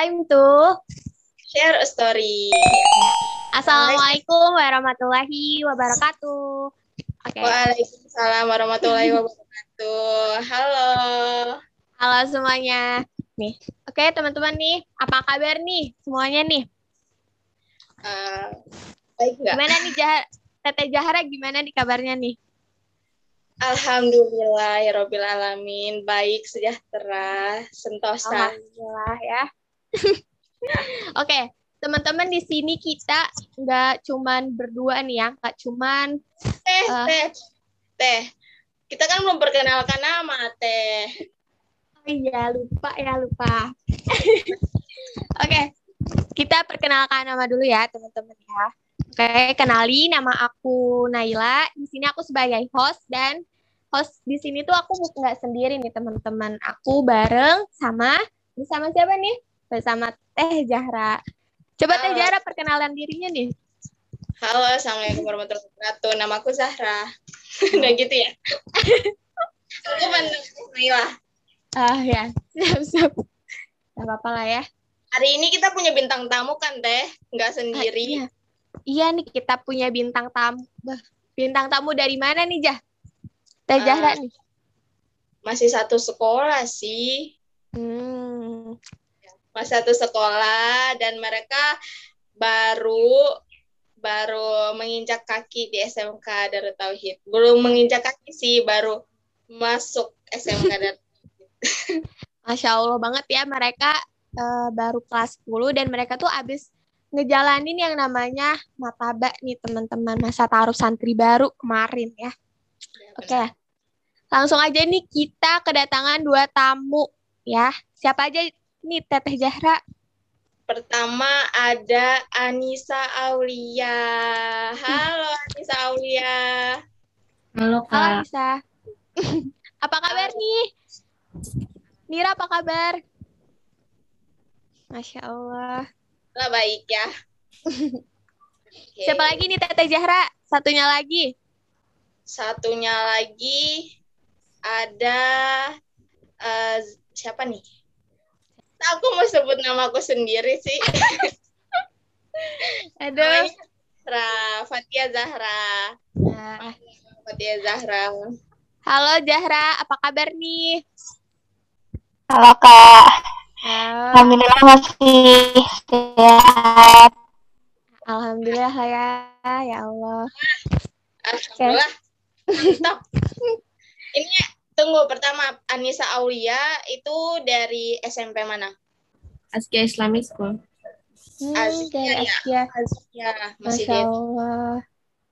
time to share a story. Assalamualaikum warahmatullahi wabarakatuh. Okay. Waalaikumsalam warahmatullahi wabarakatuh. Halo. Halo semuanya. Nih, oke okay, teman-teman nih, apa kabar nih semuanya nih? Uh, baik nggak? Gimana nih Jah Teteh Jahara gimana nih kabarnya nih? Alhamdulillah ya Robil Alamin. Baik, sejahtera, sentosa. Alhamdulillah ya. Oke, okay, teman-teman di sini kita nggak cuman berdua nih ya, nggak cuman teh uh, teh teh. Kita kan belum perkenalkan nama teh. Oh iya, lupa ya lupa. Oke, okay, kita perkenalkan nama dulu ya teman-teman ya. Oke, kenali nama aku Naila. Di sini aku sebagai host dan host di sini tuh aku nggak sendiri nih teman-teman. Aku bareng sama bersama siapa nih? Bersama Teh Zahra. Coba Halo. Teh Zahra perkenalan dirinya nih. Halo, assalamualaikum warahmatullahi wabarakatuh. Nama aku Zahra. Udah gitu ya. aku Naila. Ah ya, siap siap. Gak apa-apa lah ya. Hari ini kita punya bintang tamu kan, Teh? Nggak sendiri. Ah, iya. iya nih, kita punya bintang tamu. Bintang tamu dari mana nih, Jah? Teh uh, Zahra nih. Masih satu sekolah sih. Hmm. Satu sekolah dan mereka baru baru menginjak kaki di SMK Darut Tauhid. Belum menginjak kaki sih, baru masuk SMK Darut Tauhid. Masya Allah banget ya mereka uh, baru kelas 10 dan mereka tuh abis ngejalanin yang namanya mataba nih teman-teman masa taruh santri baru kemarin ya. ya Oke. Okay. Langsung aja nih kita kedatangan dua tamu ya. Siapa aja nih Teteh Zahra? Pertama ada Anissa Aulia. Halo Anissa Aulia. Halo Kak. Halo Anissa. apa kabar nih? Nira apa kabar? Masya Allah. Lah baik ya. okay. Siapa lagi nih Teteh Zahra? Satunya lagi. Satunya lagi ada uh, siapa nih? Aku mau sebut nama aku sendiri sih. Aduh. Zahra, Fatia Zahra. Nah. Fatia Zahra. Halo Zahra, apa kabar nih? Halo Kak. Halo. Alhamdulillah masih sehat. Alhamdulillah ya, ya Allah. Alhamdulillah. Mantap. Ini tunggu pertama Anissa Aulia itu dari SMP mana? Askia Islamic School. Hmm, Askia, dari Askia. Askia. Masih Masya Allah.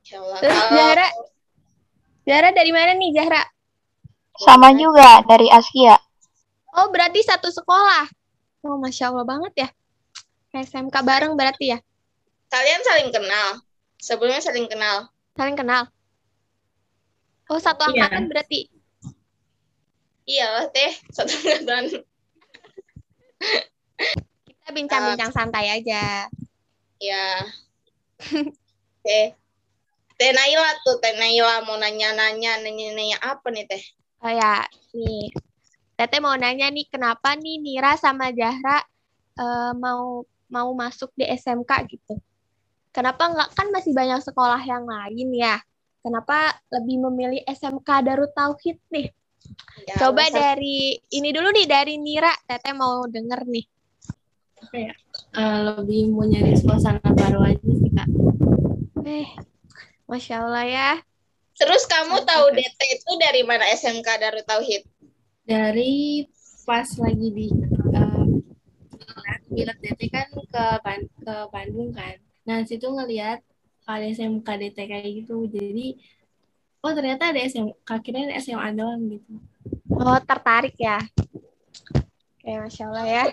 Masya Allah. Terus Kalau... Zahra, Zahra dari mana nih Zahra? Sama juga dari Askia. Oh berarti satu sekolah. Oh Masya Allah banget ya. SMK bareng berarti ya? Kalian saling kenal? Sebelumnya saling kenal? Saling kenal. Oh, satu iya. angkatan berarti? Iya Teh. Satu angkatan. Kita bincang-bincang uh, santai aja. Ya. Teh. Teh Naila tuh, Teh Naila mau nanya-nanya, nanya-nanya apa nih Teh? Oh ya, nih. Teteh mau nanya nih, kenapa nih Nira sama Zahra uh, mau mau masuk di SMK gitu? Kenapa nggak kan masih banyak sekolah yang lain ya? Kenapa lebih memilih SMK Darut Tauhid nih? Ya, Coba masa... dari ini dulu nih dari Nira, Teteh mau denger nih. Apa ya? Uh, lebih mau nyari suasana baru aja sih kak. Eh, masya Allah ya. Terus kamu tahu DT itu dari mana SMK Darut Tauhid? Dari pas lagi di uh, DT kan ke Ban ke Bandung kan. Nah situ ngelihat ada SMK DT kayak gitu jadi oh ternyata ada SMK kira SMA doang gitu. Oh tertarik ya. Kayak masya Allah ya.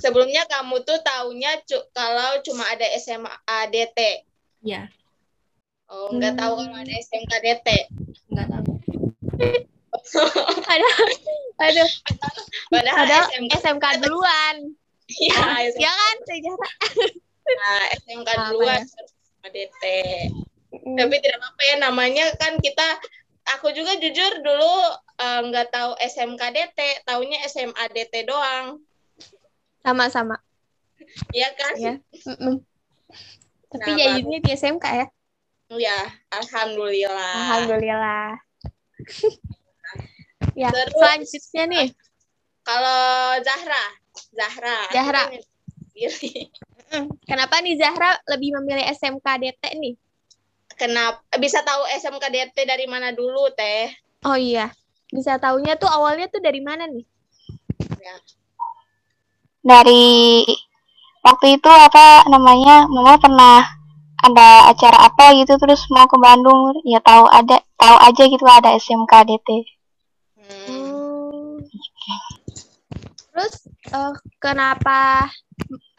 Sebelumnya kamu tuh taunya cu kalau cuma ada SMA DT ya oh nggak hmm. tahu kalau ada SMK DT nggak tahu. Ada ada. Padahal ada SMK, SMK duluan. Ya, ya kan sejarah. Nah, SMK duluan ya? Mm. Tapi tidak apa-apa ya namanya kan kita aku juga jujur dulu eh, nggak uh, tahu SMK DT, taunya SMA DT doang. Sama-sama. Iya kan? ya. Mm-mm. Tapi Nah, jadinya di SMK ya. Ya, alhamdulillah. Alhamdulillah. ya, Terus- selanjutnya nih. Kalau Zahra, Zahra. Zahra. Mm, Kenapa nih Zahra lebih memilih SMK DT nih? Kenapa bisa tahu SMK DT dari mana dulu, Teh? Oh iya, bisa taunya tuh awalnya tuh dari mana nih? dari waktu itu apa namanya mama pernah ada acara apa gitu terus mau ke Bandung ya tahu ada tahu aja gitu ada SMK DT Hmm. Terus eh, kenapa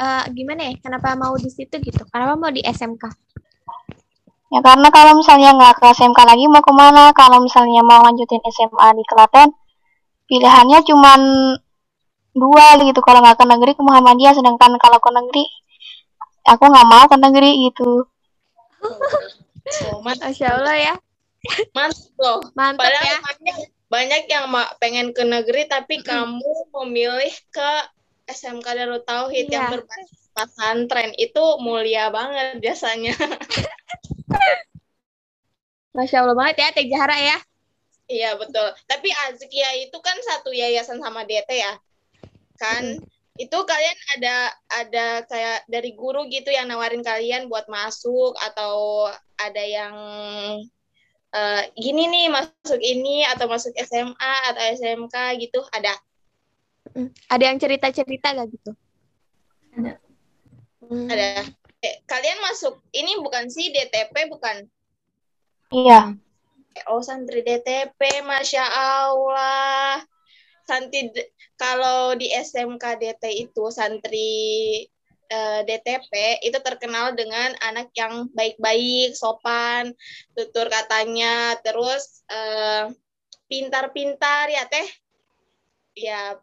eh, gimana ya? Kenapa mau di situ gitu? Kenapa mau di SMK? Ya karena kalau misalnya nggak ke SMK lagi mau ke mana kalau misalnya mau lanjutin SMA di Klaten pilihannya cuman dua gitu kalau nggak ke negeri ke Muhammadiyah sedangkan kalau ke negeri aku nggak mau ke negeri gitu Oh, mantap, Masya Allah ya, mantap loh. mantap Padahal ya. banyak, banyak yang pengen ke negeri tapi kamu memilih ke SMK Darut Tauhid yang Iya. berbasis pesantren itu mulia banget biasanya. Masya Allah banget ya Teh Zahra ya. Iya betul. Tapi Azkia itu kan satu yayasan sama DT ya, kan? Itu kalian ada ada kayak dari guru gitu yang nawarin kalian buat masuk atau ada yang eh, gini nih masuk ini atau masuk SMA atau SMK gitu ada? Ada yang cerita-cerita gak gitu? Ada. Hmm. Ada. Kalian masuk ini bukan sih DTP bukan? iya Oh santri DTP, masya Allah. Santri kalau di SMK DT itu santri eh, DTP itu terkenal dengan anak yang baik-baik, sopan, tutur katanya, terus eh, pintar-pintar ya teh, ya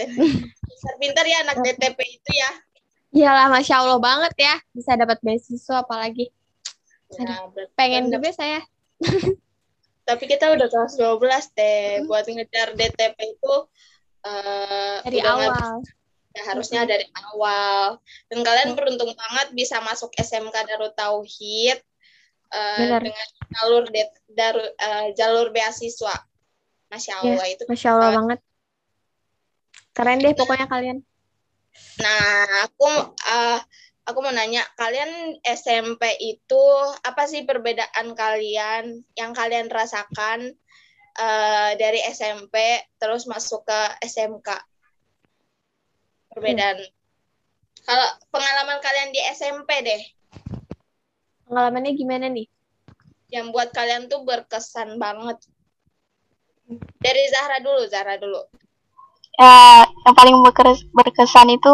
pintar-pintar ya anak DTP itu ya. Iyalah Masya Allah banget ya. Bisa dapat beasiswa apalagi. Ya, berarti Pengen juga saya. tapi kita udah kelas 12 teh buat ngejar DTP itu eh, Dari awal. Ya, harusnya dari awal. Dan kalian beruntung banget bisa masuk SMK Darut Tauhid Benar. dengan jalur daru- eh, jalur beasiswa. Masya Ya. Allah itu. Masya Allah banget. Keren deh pokoknya kalian. Nah, aku eh, aku mau nanya, kalian SMP itu apa sih perbedaan kalian yang kalian rasakan eh, dari SMP terus masuk ke SMK? Perbedaan. Kalau pengalaman kalian di SMP deh, Pengalamannya gimana nih? yang buat kalian tuh berkesan banget. Dari Zahra dulu, Zahra dulu. Ya yang paling berkes- berkesan itu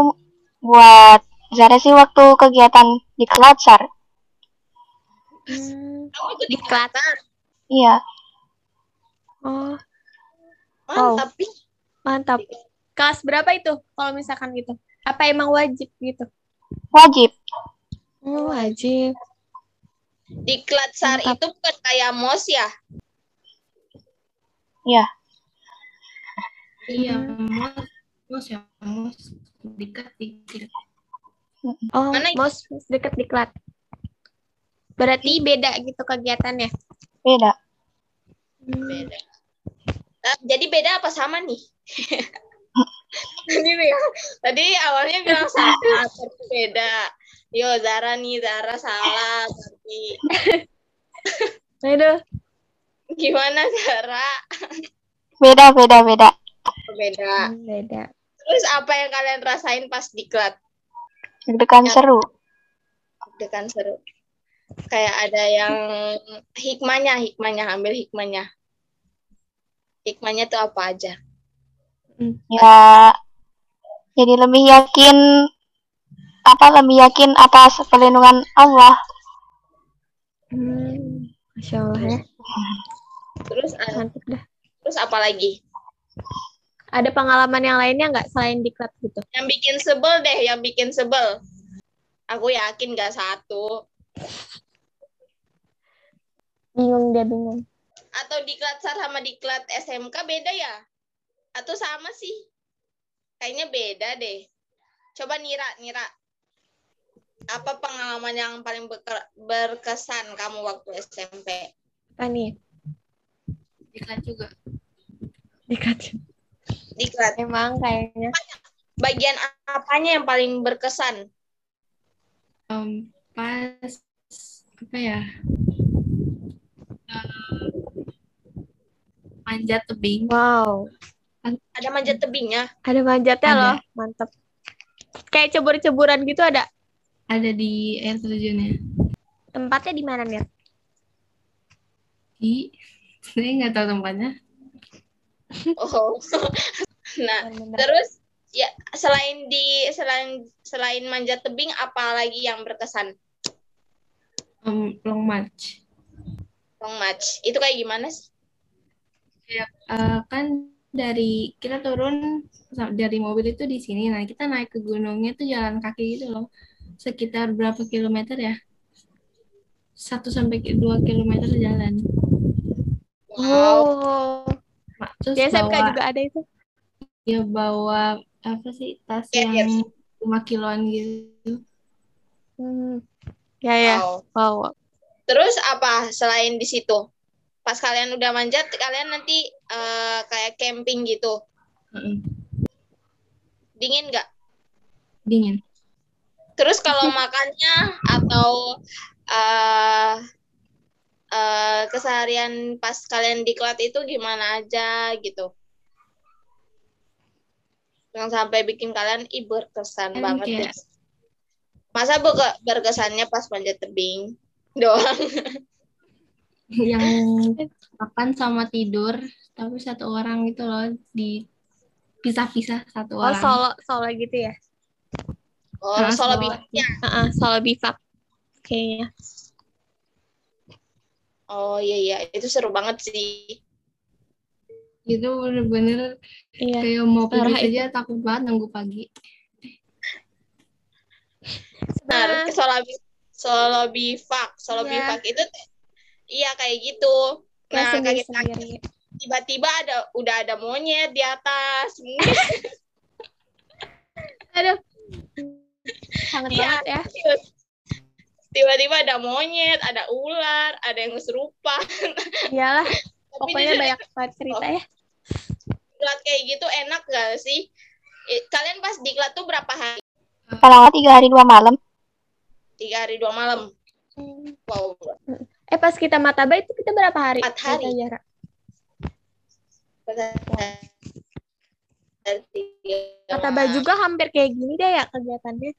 buat Zara sih waktu kegiatan di Kelatsar Hmm. Kamu ikut di Diklat. Klaten. iya Oh, Mantap. Mantap. Kelas berapa itu kalau misalkan gitu? Apa emang wajib gitu? wajib Oh, wajib. Di Klatsar Mantap. itu bukan kayak MOS ya? iya Iya, mos, mos ya, mos dekat dikit. Oh, Mana? mos deket diklat. Berarti beda gitu kegiatannya. beda. Beda. Nah, jadi beda apa sama nih? Tadi tadi awalnya bilang sama, tapi beda. Yo, Zara nih, Zara salah. Tapi Aduh, gimana Zara? beda beda beda Beda. Hmm, beda. Terus apa yang kalian rasain pas diklat? deg-degan seru Dekan seru. Kayak ada yang hikmahnya, hikmahnya, ambil hikmahnya. Hikmahnya tuh apa aja? ya jadi lebih yakin apa lebih yakin atas perlindungan Allah Hmm. Masya Allah ya. Terus dah. terus apa lagi? Ada pengalaman yang lainnya nggak selain diklat gitu? Yang bikin sebel deh, yang bikin sebel. Aku yakin gak satu. Bingung dia bingung. Atau diklat SAR sama diklat SMK beda ya? Atau sama sih? Kayaknya beda deh. Coba Nira, Nira. Apa pengalaman yang paling berkesan kamu waktu SMP? Apa nih? Diklat juga. Dekat. Diklat. Emang kayaknya. Bagian apanya yang paling berkesan? Em, pas apa ya? Eh, manjat tebing. Wow. Ada manjat tebingnya? Ada manjatnya Ada. loh. Mantep. Kayak cebur-ceburan gitu ada. Ada di air terjunnya. Tempatnya di mana nih? Di saya nggak tahu tempatnya. Oh. nah, Bener-bener. terus ya selain di selain selain manjat tebing apa lagi yang berkesan? Em, long march. Long march. Itu kayak gimana sih? Eh, kan dari kita turun dari mobil itu di sini. Nah, kita naik ke gunungnya tuh jalan kaki gitu loh. Sekitar berapa kilometer ya? Satu sampai dua kilometer jalan. Wow. Terus Di SMK bawa juga ada itu. ya bawa apa sih tas iya. yang lima kiloan gitu. Hmm. Ya ya. Wow. Wow. Terus apa selain di situ? Pas kalian udah manjat, kalian nanti eh, kayak camping gitu. Mm-mm. Dingin nggak? Dingin. Terus kalau makannya atau eh, keseharian pas kalian di kelas itu gimana aja gitu? Yang sampai bikin kalian ih berkesan Kan banget deh. Masa berke- berkesannya pas manjat tebing doang? yang makan sama tidur tapi satu orang gitu loh di pisah-pisah satu Oh orang solo solo gitu ya. Oh, Nah, solo solo. bivaknya. Heeh, solo bivak. Kayaknya. Oh iya iya, itu seru banget sih. itu bener-bener Iya. kayak mau pergi saja takut banget nunggu pagi Benar, Sebenarnya- solo bi- solo bivak, solo Iya. bivak itu iya kayak gitu. Nah, kaget sendiri-sendiri. tiba-tiba ada udah ada monyet di atas. Aduh. Sangat Iya. banget ya. Tiba-tiba ada monyet, ada ular, ada yang kesurupan. Iyalah, pokoknya jujur, banyak banget cerita ya. diklat kayak gitu enak gak sih? Eh, Kalian pas diklat tuh berapa hari? Kalau tiga hari dua malam. Tiga hari dua malam. Wow. Eh pas kita mataba itu kita berapa hari? Empat hari. Jarak. Mataba juga hampir kayak gini deh ya kegiatannya.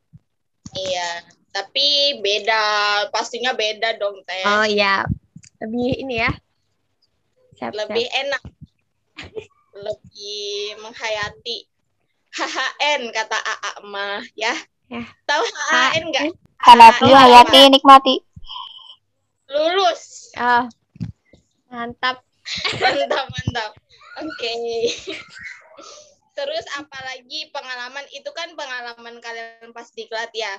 Iya, tapi beda, pastinya beda dong teh. Oh iya. Lebih ini ya. Siap, lebih siap. enak, lebih menghayati. HHN kata AA mah ya. Ya. Tahu HHN nggak? Hanapi, hayati, nikmati. Lulus. Ah, mantap. Mantap, mantap. Oke. Terus apalagi pengalaman itu kan pengalaman kalian pas diklat ya.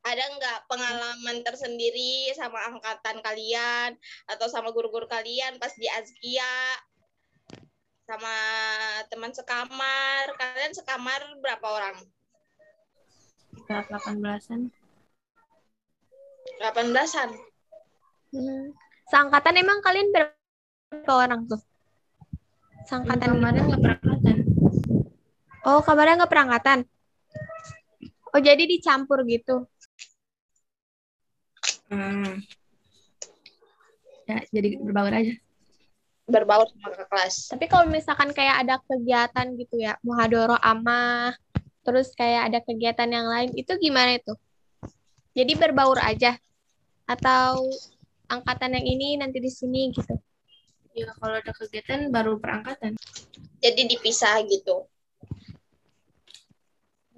Ada nggak pengalaman tersendiri sama angkatan kalian atau sama guru-guru kalian pas di Azkia sama teman sekamar? Kalian sekamar berapa orang? sekitar 18-an 18-an. Hmm. Seangkatan emang kalian berapa orang tuh? Seangkatan kemarin nggak berangkatan Oh, kabarnya nggak perangkatan. Oh, jadi dicampur gitu. Hmm. ya jadi berbaur aja Berbaur sama ke kelas. Tapi kalau misalkan kayak ada kegiatan gitu ya, muhadoro amah, terus kayak ada kegiatan yang lain, itu gimana itu? Jadi berbaur aja? Atau angkatan yang ini nanti di sini gitu? ya kalau ada kegiatan baru perangkatan Jadi dipisah gitu.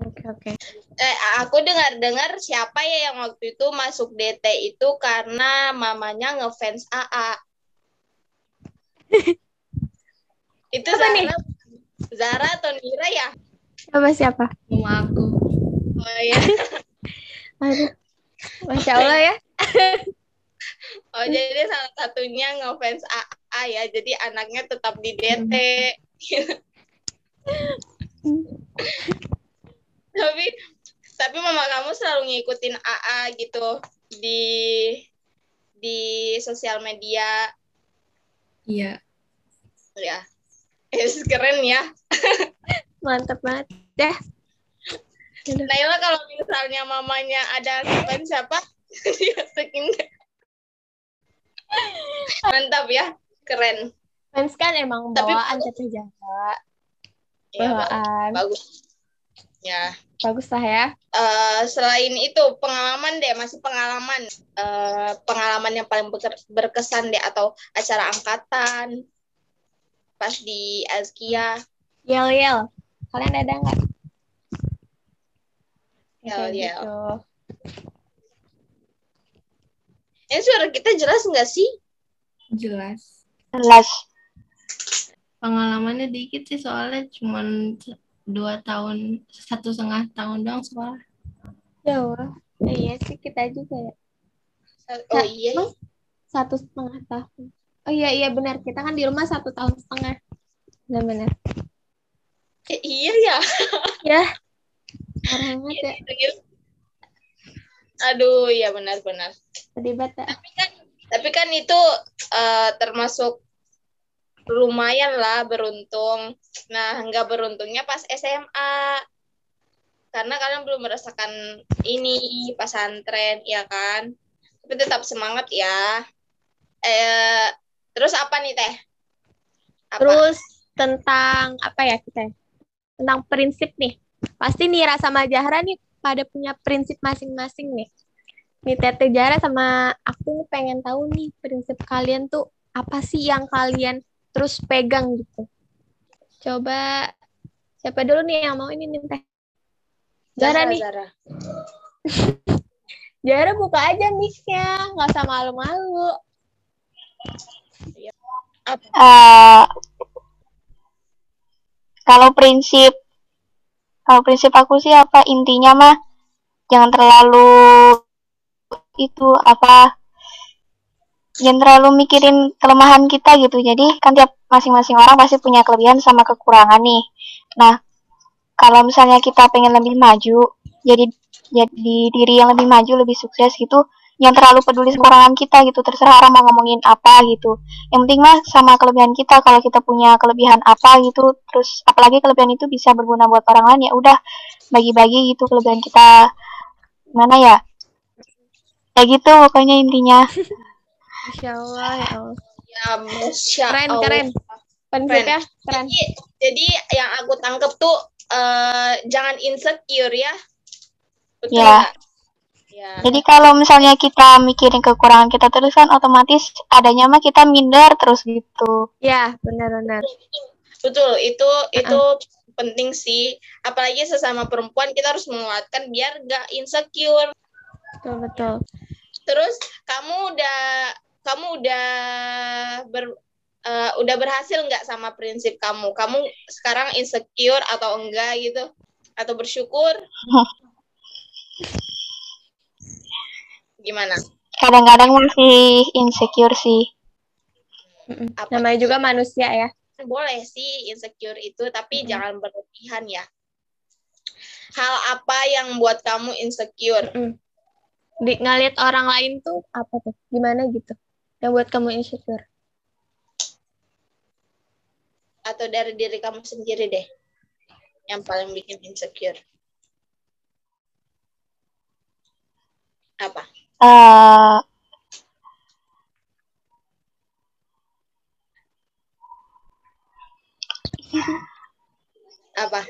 Oke, oke. Eh, aku dengar-dengar siapa ya yang waktu itu masuk DT itu karena mamanya ngefans AA. itu Apa Zara, nih? Zara atau Nira ya? Siapa siapa? mau aku Oh ya. Aduh. Masya Allah ya. Oh jadi salah satunya ngefans AA ya. Jadi anaknya tetap di DT. tapi tapi mama kamu selalu ngikutin AA gitu di di sosial media Iya. ya es keren ya Mantap banget. Dah. Naila kalau misalnya mamanya ada siapa siapa dia saking mantap ya keren Fans kan emang Tapi- bawaan teteh Jawa. ya ba- Bawaan. bagus ya Bagus lah ya. Eh, selain itu pengalaman deh masih pengalaman Eh, pengalaman yang paling berkesan deh atau acara angkatan pas di Azkia Yel yel. Kalian ada nggak? Yel, yel. gitu. ini suara kita jelas nggak sih Jelas. Jelas. Pengalamannya dikit sih soalnya cuman dua tahun, satu setengah tahun doang sekolah. Jawa. Eh, iya sih kita juga ya. oh iya Satu setengah tahun. Oh iya iya benar. Kita kan di rumah satu tahun setengah. Benar benar. Eh, iya ya Ya. Parah banget ya. aduh iya benar-benar Sedih banget ya. tapi kan tapi kan itu eh, termasuk lumayan lah beruntung nah nggak beruntungnya pas SMA karena kalian belum merasakan ini pesantren ya kan tapi tetap semangat ya eh terus apa nih teh apa Terus tentang apa ya kita? Tentang prinsip nih. Pasti Nira sama Jahra nih pada punya prinsip masing-masing nih. Nih Tete Jahra sama aku pengen tahu nih prinsip kalian tuh apa sih yang kalian terus pegang gitu. Coba siapa dulu nih yang mau ini nih Teh? Jahra nih. Zara. Jahra buka aja mic-nya, nggak usah malu-malu. Eh, kalau prinsip kalau prinsip aku sih apa intinya mah jangan terlalu itu apa jangan terlalu mikirin kelemahan kita gitu. Jadi kan tiap masing-masing orang pasti punya kelebihan sama kekurangan nih. Nah kalau misalnya kita pengen lebih maju jadi jadi diri yang lebih maju lebih sukses gitu jangan terlalu peduli kekurangan kita gitu. Terserah orang mau ngomongin apa gitu. Yang penting mah sama kelebihan kita. Kalau kita punya kelebihan apa gitu terus apalagi kelebihan itu bisa berguna buat orang lain ya udah bagi-bagi gitu kelebihan kita. Gimana ya? Ya gitu pokoknya intinya Masya Allah ya Allah. ya masya Keren Allah. keren. Prinsipnya keren. Jadi, jadi yang aku tangkep tuh eh, jangan insecure ya. Betul Ya. Ya. jadi kalau misalnya kita mikirin kekurangan kita terus kan otomatis adanya mah kita minder terus gitu Ya, benar-benar. Betul, itu itu penting sih. Apalagi sesama perempuan kita harus menguatkan biar gak insecure. Betul, betul. Terus kamu udah kamu udah ber eh, udah berhasil nggak sama prinsip kamu? Kamu sekarang insecure atau enggak gitu? Atau bersyukur? Gimana? kadang-kadang masih insecure sih. Apa Namanya juga manusia ya. boleh sih insecure itu tapi Mhm. jangan berlebihan ya hal apa yang buat kamu insecure Di ngeliat orang lain tuh apa tuh? Gimana gitu? Yang buat kamu insecure? atau dari diri kamu sendiri deh yang paling bikin insecure. Apa? Eh apa?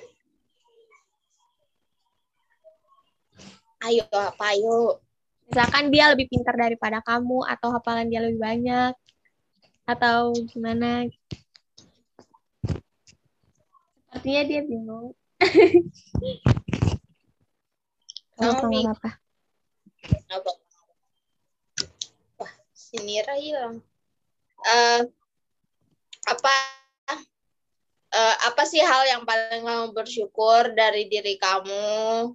Ayo apa? Ayo Misalkan dia lebih pintar daripada kamu atau hafalan dia lebih banyak atau gimana? Sepertinya dia bingung. Kamu gak apa. apa wah si Nira hilang Eh, apa eh, apa sih hal yang paling kamu bersyukur dari diri kamu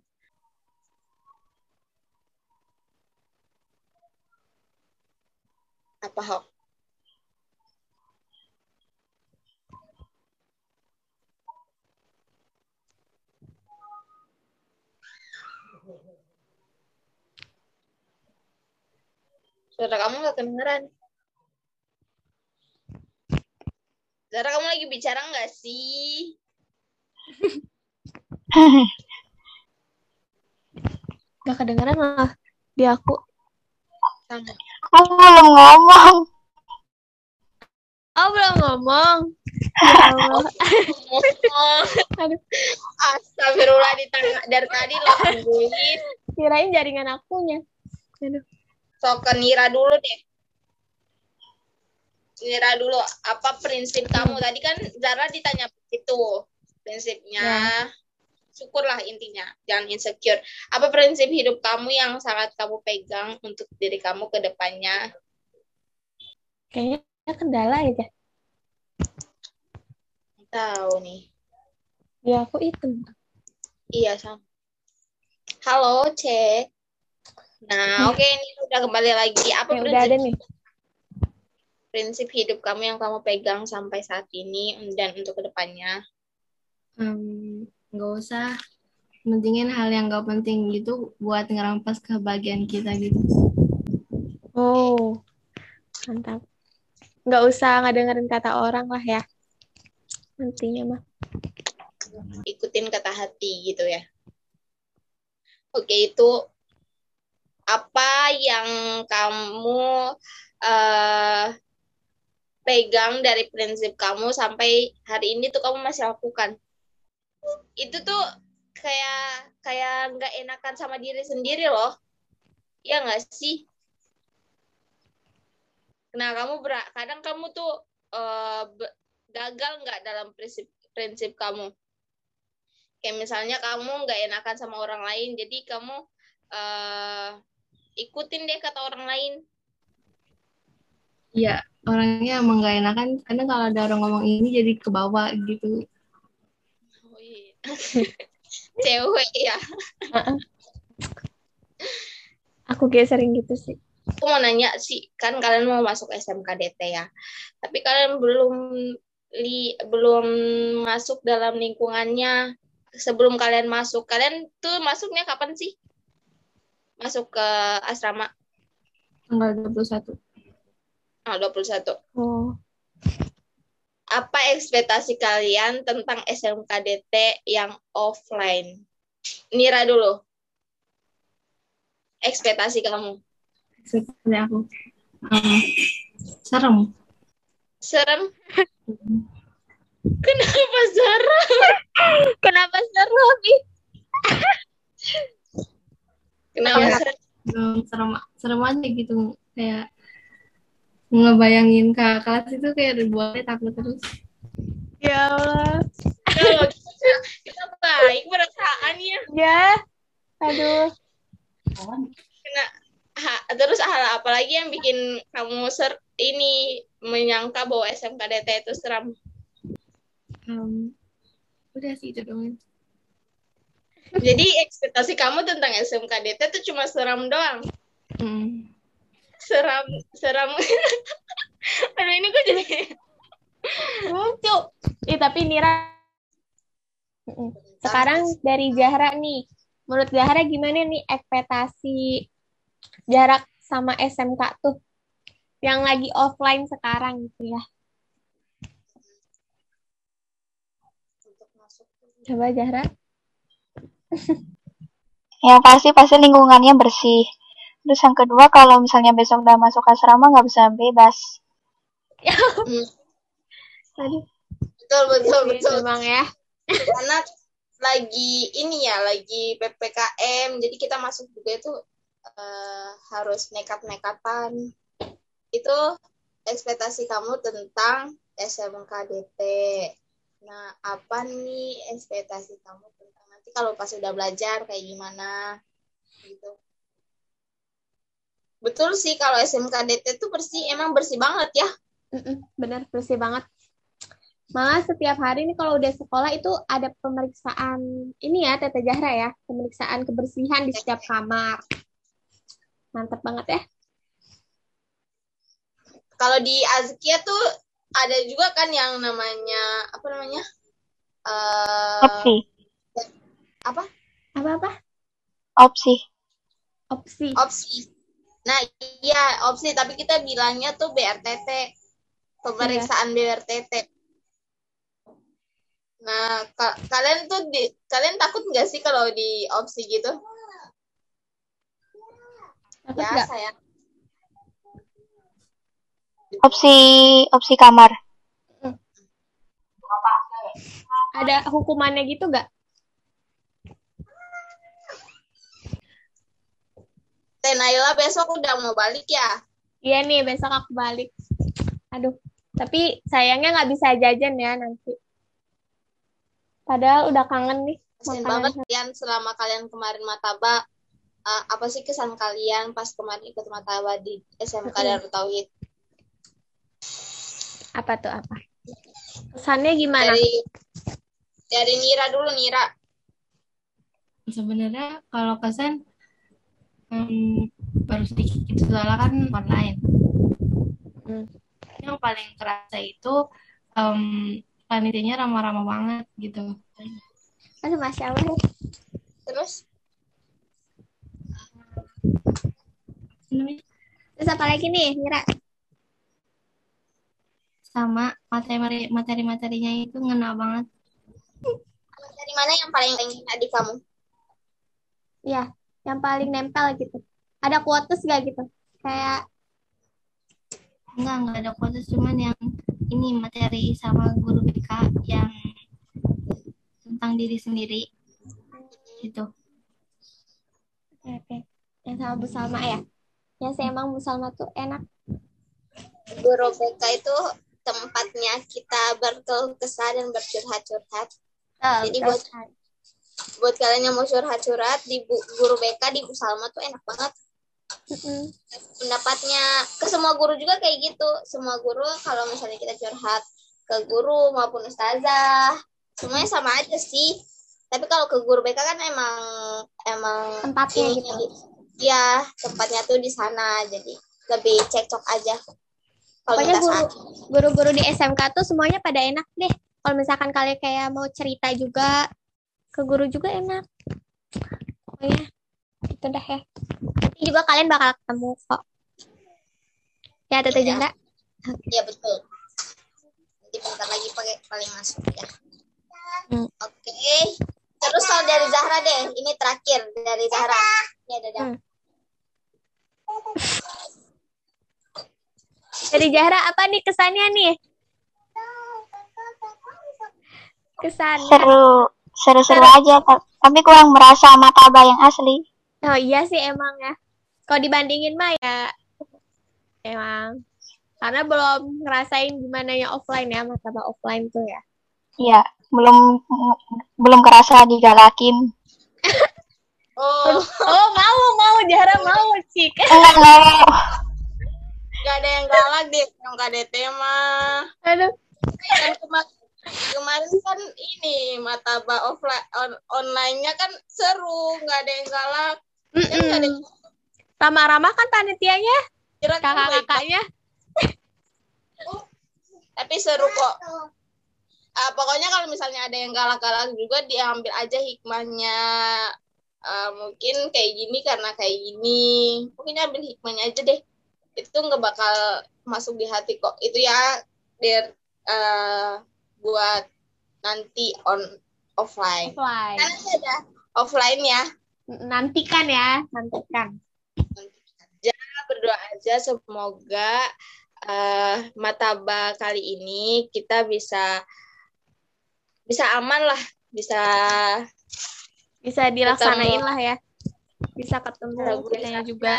apa Hok? Suara kamu nggak kedengeran. Zara, kamu lagi bicara nggak sih? Gak kedengeran lah di aku. Sama. Aku belum ngomong. Oh, belum ngomong. Ya Aduh, Astagfirullah di tengah dari tadi lo tungguin. kirain jaringan akunya. Aduh. So ke Nira dulu deh. Nira dulu, apa prinsip kamu? Tadi kan Zara ditanya itu prinsipnya. Ya. Syukurlah intinya, jangan insecure. Apa prinsip hidup kamu yang sangat kamu pegang untuk diri kamu ke depannya? Kayaknya kendala aja. Tahu nih. Di aku itu. Iya, Sam. Halo, Cek. Nah, oke ini udah kembali lagi. Apa Ya udah prinsip, ada nih. prinsip hidup kamu yang kamu pegang sampai saat ini dan untuk ke depannya? Em, nggak usah mentingin hal yang nggak penting gitu buat ngerampas kebahagiaan kita gitu. Oh, mantap. Nggak usah ngedengerin kata orang lah ya. Nantinya mah. ikutin kata hati gitu ya. Oke, itu apa yang kamu eh, pegang dari prinsip kamu sampai hari ini tuh kamu masih lakukan? Itu tuh kayak kayak nggak enakan sama diri sendiri loh. Ya nggak sih? Nah, kamu ber- kadang kamu tuh be- gagal nggak dalam prinsip prinsip kamu? kayak misalnya kamu nggak enakan sama orang lain jadi kamu eh ikutin deh kata orang lain Iya, orangnya emang nggak enakan karena kalau ada orang ngomong ini jadi ke bawah gitu. cewek ya Aku kayak sering gitu sih. aku mau nanya sih kan kalian mau masuk SMKDT ya. Tapi kalian belum li belum masuk dalam lingkungannya sebelum kalian masuk. Kalian tuh masuknya kapan sih? Masuk ke asrama? Tanggal 21. oh, 21 Oh, apa ekspektasi kalian tentang SMKDT yang offline? Nira dulu. Ekspektasi kamu. Seperti aku. Em, serem. Serem? Kenapa serem? kenapa seru, Bi? Kenapa Ya. serem? Em, serem serem aja gitu kayak ngebayangin kakak kelas itu kayak dibuatnya takut terus. Ya Allah. Tuh, kita, kita baik perasaannya. Ya. Aduh. Kena, ha- terus hal apa lagi yang bikin kamu ser ini menyangka bahwa SMKDT itu seram? Em, udah sih itu doang. Jadi ekspektasi kamu tentang SMKDT itu cuma seram doang. Mm. Seram, seram. Aduh ini gue jadi Lucu. Ih, tapi Nira. Sekarang dari Zahra nih. Menurut Zahra gimana nih ekspektasi jarak sama SMK tuh? Yang lagi offline sekarang gitu ya. untuk masuk Coba Zahra. Yang pasti pasti lingkungannya bersih. Terus yang kedua kalau misalnya besok udah masuk asrama nggak bisa bebas. Hmm, Aduh, betul betul betul. Memang ya. karena lagi ini ya lagi ppkm jadi kita masuk juga itu eh, harus nekat-nekatan. Itu ekspektasi kamu tentang SMKDT nah apa nih ekspektasi kamu tentang nanti kalau pas udah belajar kayak gimana? Gitu betul sih kalau SMKDT itu bersih emang bersih banget ya Mm-mm, bener bersih banget. Malah setiap hari nih kalau udah sekolah itu ada pemeriksaan ini ya Tete Zahra ya, pemeriksaan kebersihan di setiap kamar. Mantep banget ya. kalau di Azkia tuh ada juga kan yang namanya apa namanya eh Opsi. apa Apa-apa? Opsi. Opsi. opsi. Nah, iya opsi, tapi kita bilangnya tuh BRTT, pemeriksaan BRTT. Nah, ka- kalian tuh di, kalian takut nggak sih kalau di opsi gitu? Takut Ya, nggak? saya. Opsi opsi kamar. Ada hukumannya gitu nggak? Teh Naila besok udah mau balik ya? Iya nih, besok aku balik. Aduh, tapi sayangnya nggak bisa jajan ya nanti. Padahal udah kangen nih Kasian banget kalian selama kalian kemarin mataba. eh, apa sih kesan kalian pas kemarin ikut mataba di SMK Darut Tauhid? Apa tuh apa? Kesannya gimana? Dari dari Nira dulu Nira. Sebenarnya kalau kesan hmm, baru sedikit gitu soalnya kan online. Hmm. Yang paling kerasa itu em panitianya ramah-ramah banget gitu. Aduh, Masya Allah. Terus Terus apa lagi nih, Mira? Sama materi materi-materinya itu ngena banget. dari mana yang paling paling di kamu? Iya, yang paling nempel gitu. Ada quotes gak gitu? Kayak, Enggak, enggak ada kuota cuman yang ini materi sama guru BK yang tentang diri sendiri gitu. oke, oke. Yang sama Bu Salma ya? Yang saya emang Bu Salma tuh enak. Guru BK itu tempatnya kita berkeluh kesah dan bercurhat-curhat. Jadi buat buat kalian yang mau curhat-curhat di bu, guru BK di Bu Salma tuh enak banget. Mm-mm. Pendapatnya ke semua guru juga kayak gitu. Semua guru kalau misalnya kita curhat ke guru maupun ustazah, semuanya sama aja sih. Tapi kalau ke guru BK kan emang emang Tempatnya ininya gitu. Iya, tempatnya tuh di sana. Jadi lebih cekcok aja. Kalau Pokoknya guru, guru-guru di SMK tuh semuanya pada enak deh. Kalau misalkan kalian kayak mau cerita juga, ke guru juga enak. Pokoknya itu dah ya. Nanti juga kalian bakal ketemu kok. Ya, Tete Iya. Janda. Iya betul. Nanti bentar lagi pakai paling masuk ya. Hmm. Oke. Terus kalau dari Zahra deh, ini terakhir dari Zahra. Ya dadah. Hmm. Dari Zahra apa nih kesannya nih? Kesannya. Seru, seru-seru aja. ta- Tapi kurang merasa mataba yang asli. Oh iya sih emang ya. Kalau dibandingin mah ya emang karena belum ngerasain gimana yang offline ya, mataba offline tuh ya. Iya, belum belum kerasa digalakin. Oh, Oh mau mau Jara mau cik. Enggak, enggak. gak ada yang galak deh yang KDT mah. Aduh. Kan kemarin kan ini mataba offline on, online-nya kan seru, nggak ada yang galak. Kan nggak ada yang Ramah-ramah kan panitianya, kakak-kakaknya. tapi seru kok. Ah, pokoknya kalau misalnya ada yang galak-galak juga diambil aja hikmahnya. Ah, mungkin kayak gini karena kayak gini. Mungkin ambil hikmahnya aja deh. Itu nggak bakal masuk di hati kok. Itu ya biar eh, buat nanti on offline. Offline. Kan nanti ada offline ya. Nantikan ya, nantikan. aja berdoa aja semoga eh, mataba kali ini kita bisa bisa aman lah bisa Bisa dilaksanain lah ya. Bisa ketemu kitanya juga.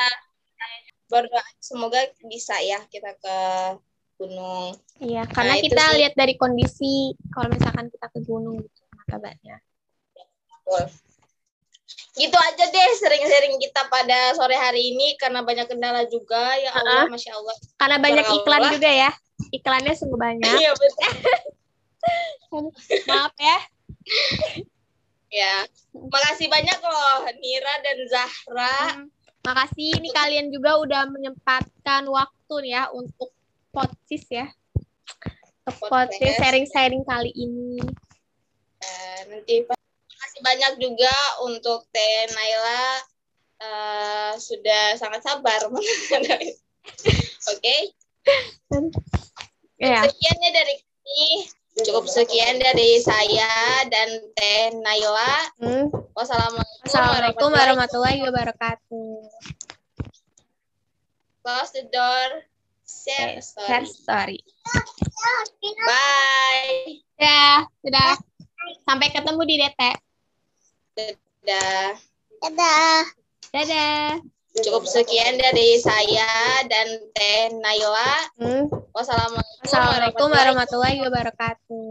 berdoa semoga bisa ya kita ke gunung Iya, karena Nah, kita lihat dari kondisi kalau misalkan kita ke gunung gitu kabarnya. Betul. gitu aja deh sering-sering kita pada sore hari ini karena banyak kendala juga ya Allah masya Allah Karena banyak Allah. iklan juga ya. Iklannya sungguh banyak. iya betul Maaf ya. ya makasih banyak loh Nira dan Zahra Hmm. Makasih ini kalian juga udah menyempatkan waktu nih ya untuk podcast ya. Podcast sharing-sharing kali ini. Eh, nanti makasih kasih banyak juga untuk Teh Naila eh, sudah sangat sabar. Oke, Ya. sekiannya dari kami. Cukup sekian dari saya dan Teh Naila. Hmm. Wassalamualaikum, Assalamualaikum warahmatullahi warahmatullahi wabarakatuh. Close the door. Share Share story. story. Bye. Ya, sudah. Sampai ketemu di DT. Dah. Dadah. Cukup sekian dari saya dan Teh Naila. Hmm. Wassalamualaikum, Assalamualaikum warahmatullahi wabarakatuh.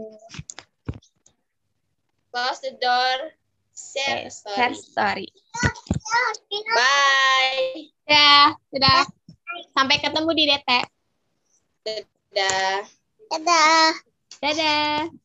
Close the door. Share Share story. story. Bye. Ya, sudah. Sampai ketemu di DT. Dah. Dadah.